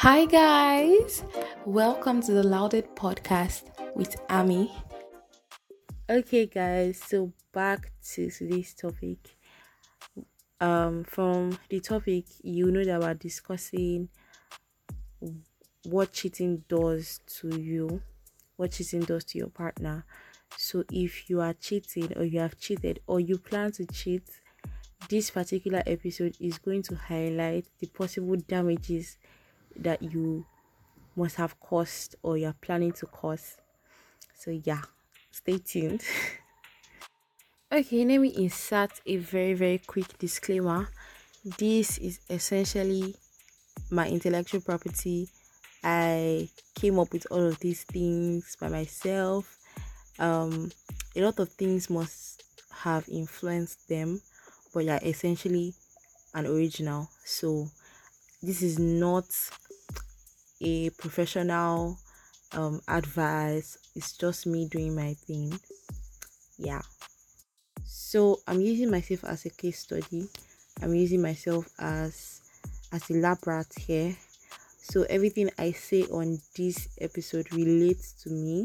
Hi, guys. Welcome to the Louded Podcast with Ami. Okay, guys, so back to today's topic. Um, from the topic, you know that we're discussing what cheating does to you, what cheating does to your partner. So, if you are cheating, or you have cheated, or you plan to cheat, this particular episode is going to highlight the possible damages that you must have caused or you're planning to cause. So, yeah, stay tuned. okay, let me insert a very, very quick disclaimer. This is essentially my intellectual property. I came up with all of these things by myself. Um, a lot of things must have influenced them but you're essentially an original. So this is not a professional um advice. It's just me doing my thing. Yeah. So I'm using myself as a case study. I'm using myself as as a lab rat here. So everything I say on this episode relates to me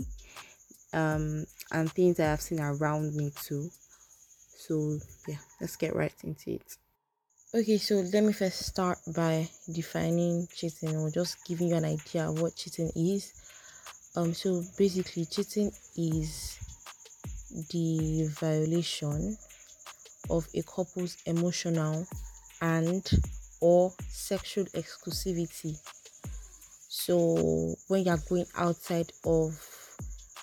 um and things I have seen around me too. So, yeah, let's get right into it. Okay, so let me first start by defining cheating or just giving you an idea of what cheating is. Um, so basically, cheating is the violation of a couple's emotional and or sexual exclusivity. So when you're going outside of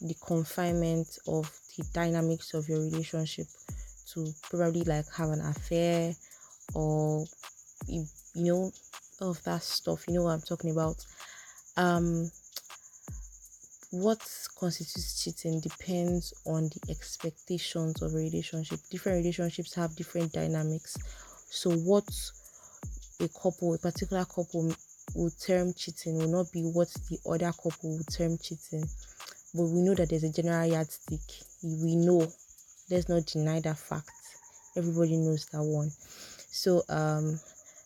the confinement of the dynamics of your relationship, to probably like have an affair or you, know all of that stuff you know what i'm talking about. Um what constitutes cheating depends on the expectations of a relationship. Different relationships have different dynamics. So what a couple a particular couple will term cheating will not be what the other couple will term cheating. But we know that there's a general yardstick. We know. Let's not deny that fact. Everybody knows that one so um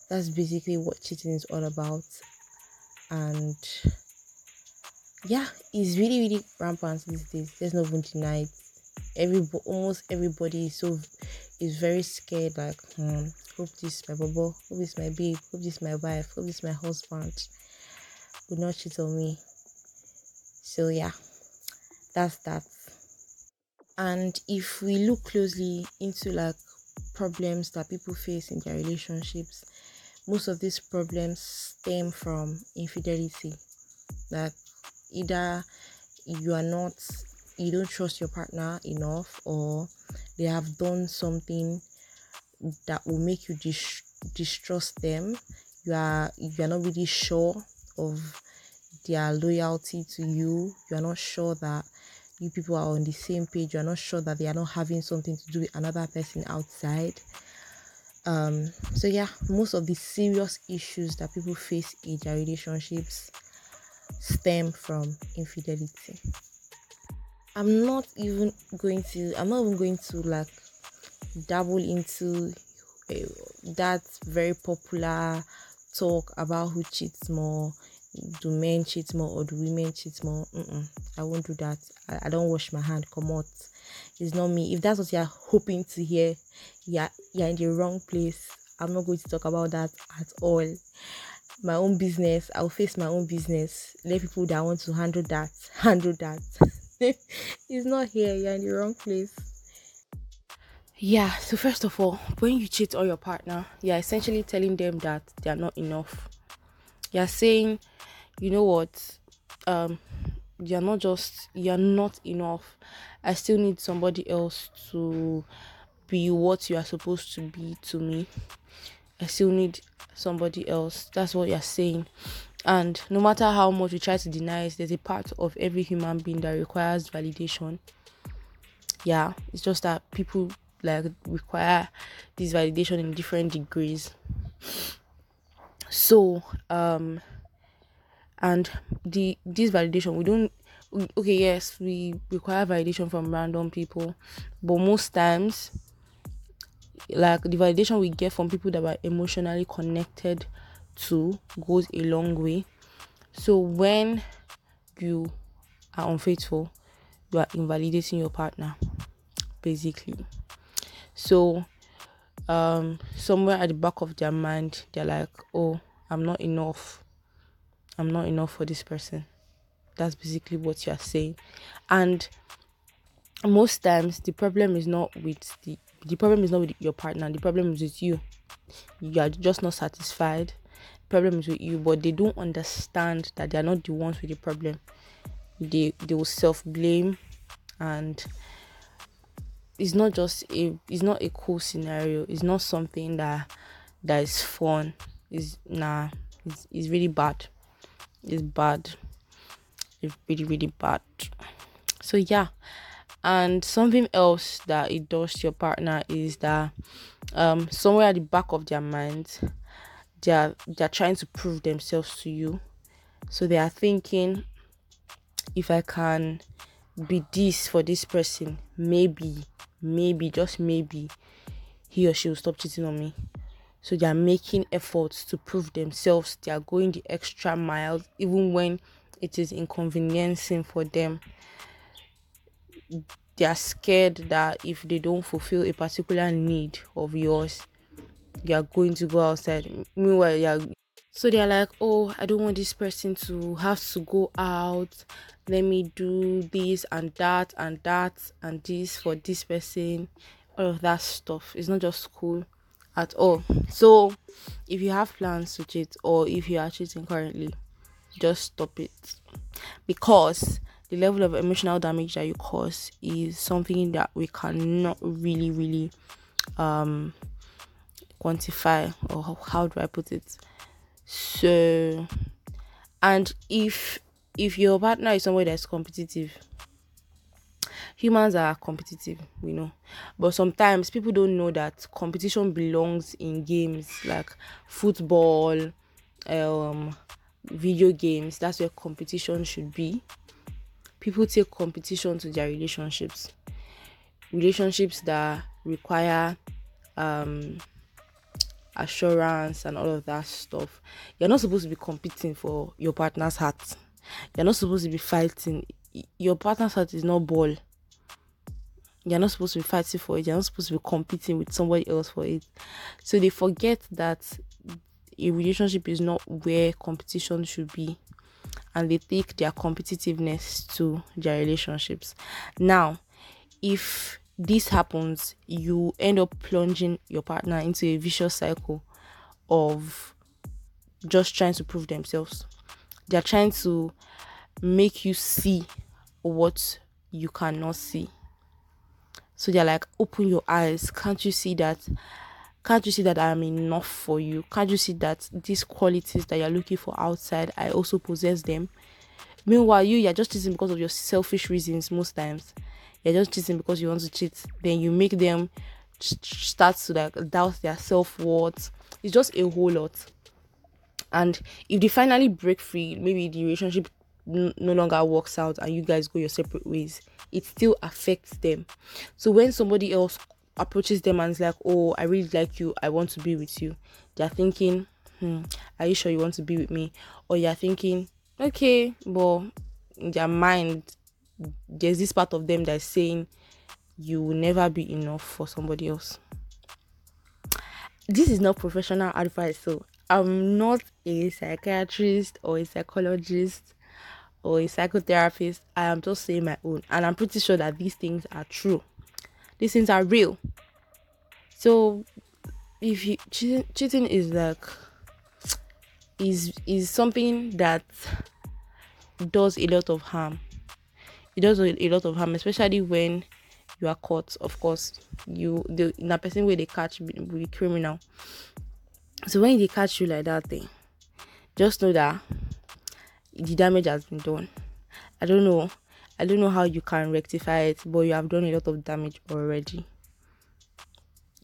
that's basically what cheating is all about. And yeah it's really really rampant these days. There's no deny it every almost everybody is so is very scared like hmm, hope this my bubble hope this my babe hope this my wife hope this my husband would not cheat on me. So yeah that's that. And if we look closely into like problems that people face in their relationships most of these problems stem from infidelity. That either you are not you don't trust your partner enough or they have done something that will make you dis- distrust them. You are you are not really sure of their loyalty to you. You are not sure that you people are on the same page, you're not sure that they are not having something to do with another person outside. Um, so yeah, most of the serious issues that people face in their relationships stem from infidelity. I'm not even going to I'm not even going to like dabble into uh, that very popular talk about who cheats more do men cheat more or do women cheat more? Mm-mm, I won't do that. I, I don't wash my hand. Come out. It's not me. If that's what you're hoping to hear, yeah, you're in the wrong place. I'm not going to talk about that at all. My own business. I'll face my own business. Let people that want to handle that handle that. it's not here. You're in the wrong place. Yeah, so first of all, when you cheat on your partner, you're essentially telling them that they're not enough. You're saying you know what? Um you're not just you're not enough. I still need somebody else to be what you are supposed to be to me. I still need somebody else. That's what you're saying. And no matter how much we try to deny it there's a part of every human being that requires validation. Yeah it's just that people like require this validation in different degrees. So um and the this validation we don't okay yes we require validation from random people but most times like the validation we get from people that we're emotionally connected to goes a long way So when you are unfaithful, you are invalidating your partner, basically. So um somewhere at the back of their mind, they're like, Oh, I'm not enough. I'm not enough for this person. That's basically what you're saying. And most times the problem is not with the the problem is not with your partner, the problem is with you. You are just not satisfied. The problem is with you, but they don't understand that they are not the ones with the problem. They they will self blame and it's not just a it's not a cool scenario. It's not something that that is fun. It's nah it's, it's really bad. It's bad. It's really really bad. So yeah and something else that it does to your partner is that um somewhere at the back of their minds they're they're trying to prove themselves to you so they are thinking if i can be this for this person maybe maybe just maybe he or she will stop cheating on me so they are making efforts to prove themselves they are going the extra mile even when it is inconveniencing for them they are scared that if they don't fulfill a particular need of yours, you are going to go outside. Meanwhile, yeah. So they are like, oh, I don't want this person to have to go out. Let me do this and that and that and this for this person. All of that stuff. It's not just cool at all. So if you have plans to cheat or if you are cheating currently, just stop it. Because the level of emotional damage that you cause is something that we cannot really really um quantify or how do i put it so and if if your partner is somebody that's competitive humans are competitive we know. But sometimes people don't know that competition belongs in games like football um video games. That's where competition should be. People take competition to their relationships. Relationships that require um assurance and all of that stuff. You're not supposed to be competing for your partner's heart. You're not supposed to be fighting. Your partner's heart is not ball you're not supposed to be fighting for it you're not supposed to be competing with somebody else for it so they forget that a relationship is not where competition should be and they take their competitiveness to their relationships. Now, if this happens, you end up plunging your partner into a vicious cycle of just trying to prove themselves. They're trying to make you see what you cannot see. So they're like, open your eyes. Can't you see that can't you see that I am enough for you? Can't you see that these qualities that you're looking for outside, I also possess them? Meanwhile, you you're just cheating because of your selfish reasons most times. You're just cheating because you want to cheat. Then you make them start to like doubt their self worth. It's just a whole lot. And if they finally break free, maybe the relationship no longer works out and you guys go your separate ways, it still affects them. So when somebody else approaches them and is like, Oh, I really like you, I want to be with you, they're thinking, Hmm, are you sure you want to be with me? Or you're thinking, Okay, but in their mind, there's this part of them that's saying you will never be enough for somebody else. This is not professional advice, so I'm not a psychiatrist or a psychologist or a psychotherapist. I am just saying my own, and I'm pretty sure that these things are true these things are real. So if you cheating, cheating is like is is something that does a lot of harm. It does a lot of harm, especially when you are caught. Of course, you the in a person where they catch be criminal. So when they catch you like that thing, just know that the damage has been done. I don't know I don't know how you can rectify it, but you have done a lot of damage already.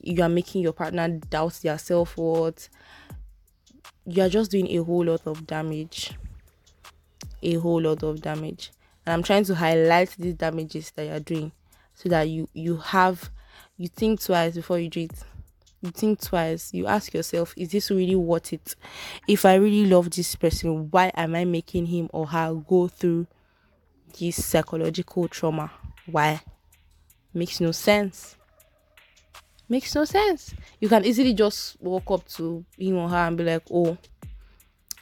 You are making your partner doubt their self worth. You are just doing a whole lot of damage. A whole lot of damage. And I'm trying to highlight these damages that you're doing so that you you have you think twice before you do it. You think twice. You ask yourself, is this really worth it? If I really love this person, why am I making him or her go through this psychological trauma? Why? Makes no sense. Makes no sense. You can easily just walk up to him or her and be like, oh,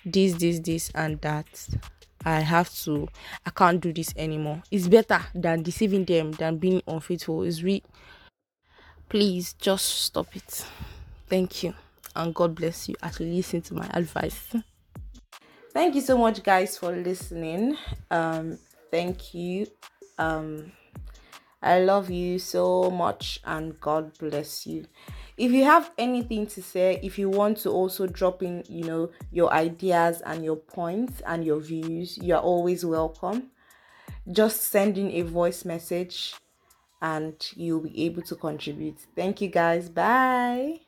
this, this, this, and that. I have to, I can't do this anymore. It's better than deceiving them than being unfaithful. It's re please just stop it. Thank you. And God bless you as you listen to my advice. Thank you so much guys for listening. Um thank you. Um I love you so much and God bless you. If you have anything to say, if you want to also drop in, you know, your ideas and your points and your views, you're always welcome. Just send in a voice message and you'll be able to contribute. Thank you guys. Bye.